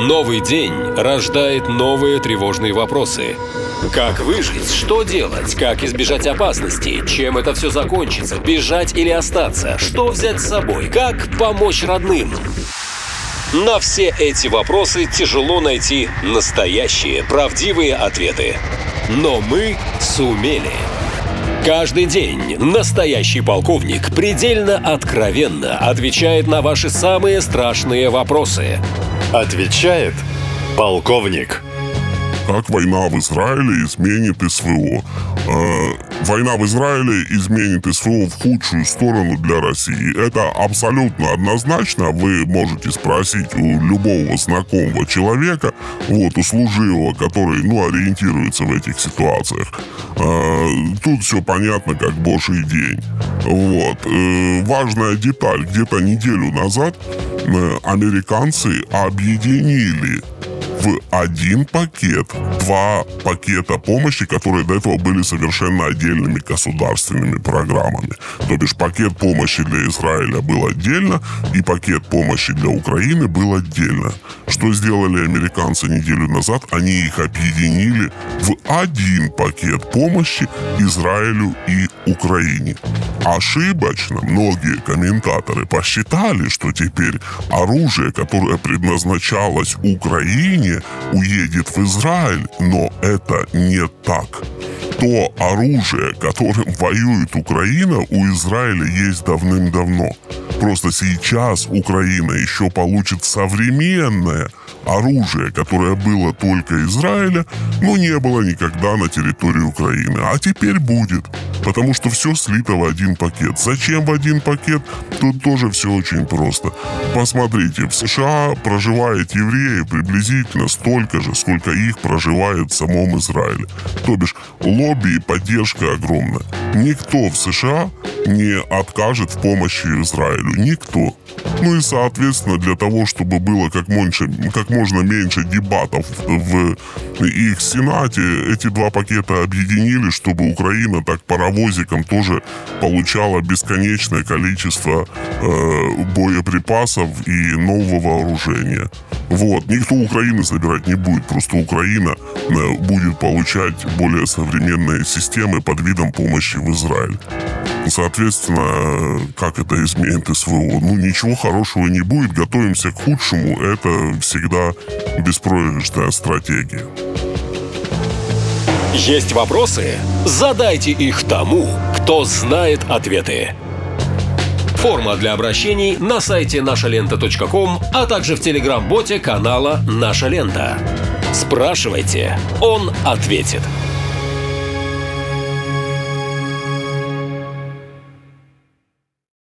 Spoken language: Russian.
Новый день рождает новые тревожные вопросы. Как выжить? Что делать? Как избежать опасности? Чем это все закончится? Бежать или остаться? Что взять с собой? Как помочь родным? На все эти вопросы тяжело найти настоящие, правдивые ответы. Но мы сумели. Каждый день настоящий полковник предельно откровенно отвечает на ваши самые страшные вопросы. Отвечает полковник. Как война в Израиле изменит СВО? Э, война в Израиле изменит СВО в худшую сторону для России. Это абсолютно однозначно. Вы можете спросить у любого знакомого человека, вот, у служивого, который, ну, ориентируется в этих ситуациях. Э, тут все понятно, как божий день. Вот. Э, важная деталь. Где-то неделю назад американцы объединили в один пакет два пакета помощи, которые до этого были совершенно отдельными государственными программами. То бишь пакет помощи для Израиля был отдельно, и пакет помощи для Украины был отдельно. Что сделали американцы неделю назад? Они их объединили в один пакет помощи Израилю и Украине. Ошибочно многие комментаторы посчитали, что теперь оружие, которое предназначалось Украине, уедет в Израиль, но это не так. То оружие, которым воюет Украина, у Израиля есть давным-давно. Просто сейчас Украина еще получит современное оружие, которое было только Израиля, но не было никогда на территории Украины. А теперь будет потому что все слито в один пакет. Зачем в один пакет? Тут тоже все очень просто. Посмотрите, в США проживает евреи приблизительно столько же, сколько их проживает в самом Израиле. То бишь, лобби и поддержка огромная. Никто в США не откажет в помощи Израилю. Никто. Ну и, соответственно, для того, чтобы было как, меньше, как можно меньше дебатов в их Сенате, эти два пакета объединили, чтобы Украина так паровозиком тоже получала бесконечное количество э, боеприпасов и нового вооружения. Вот. Никто Украины собирать не будет, просто Украина э, будет получать более современные системы под видом помощи в Израиль. Соответственно, как это изменит СВО? Ну, ничего хорошего не будет, готовимся к худшему. Это всегда беспроигрышная стратегия. Есть вопросы? Задайте их тому, кто знает ответы. Форма для обращений на сайте нашалента.ком, а также в телеграм-боте канала «Наша лента». Спрашивайте, он ответит.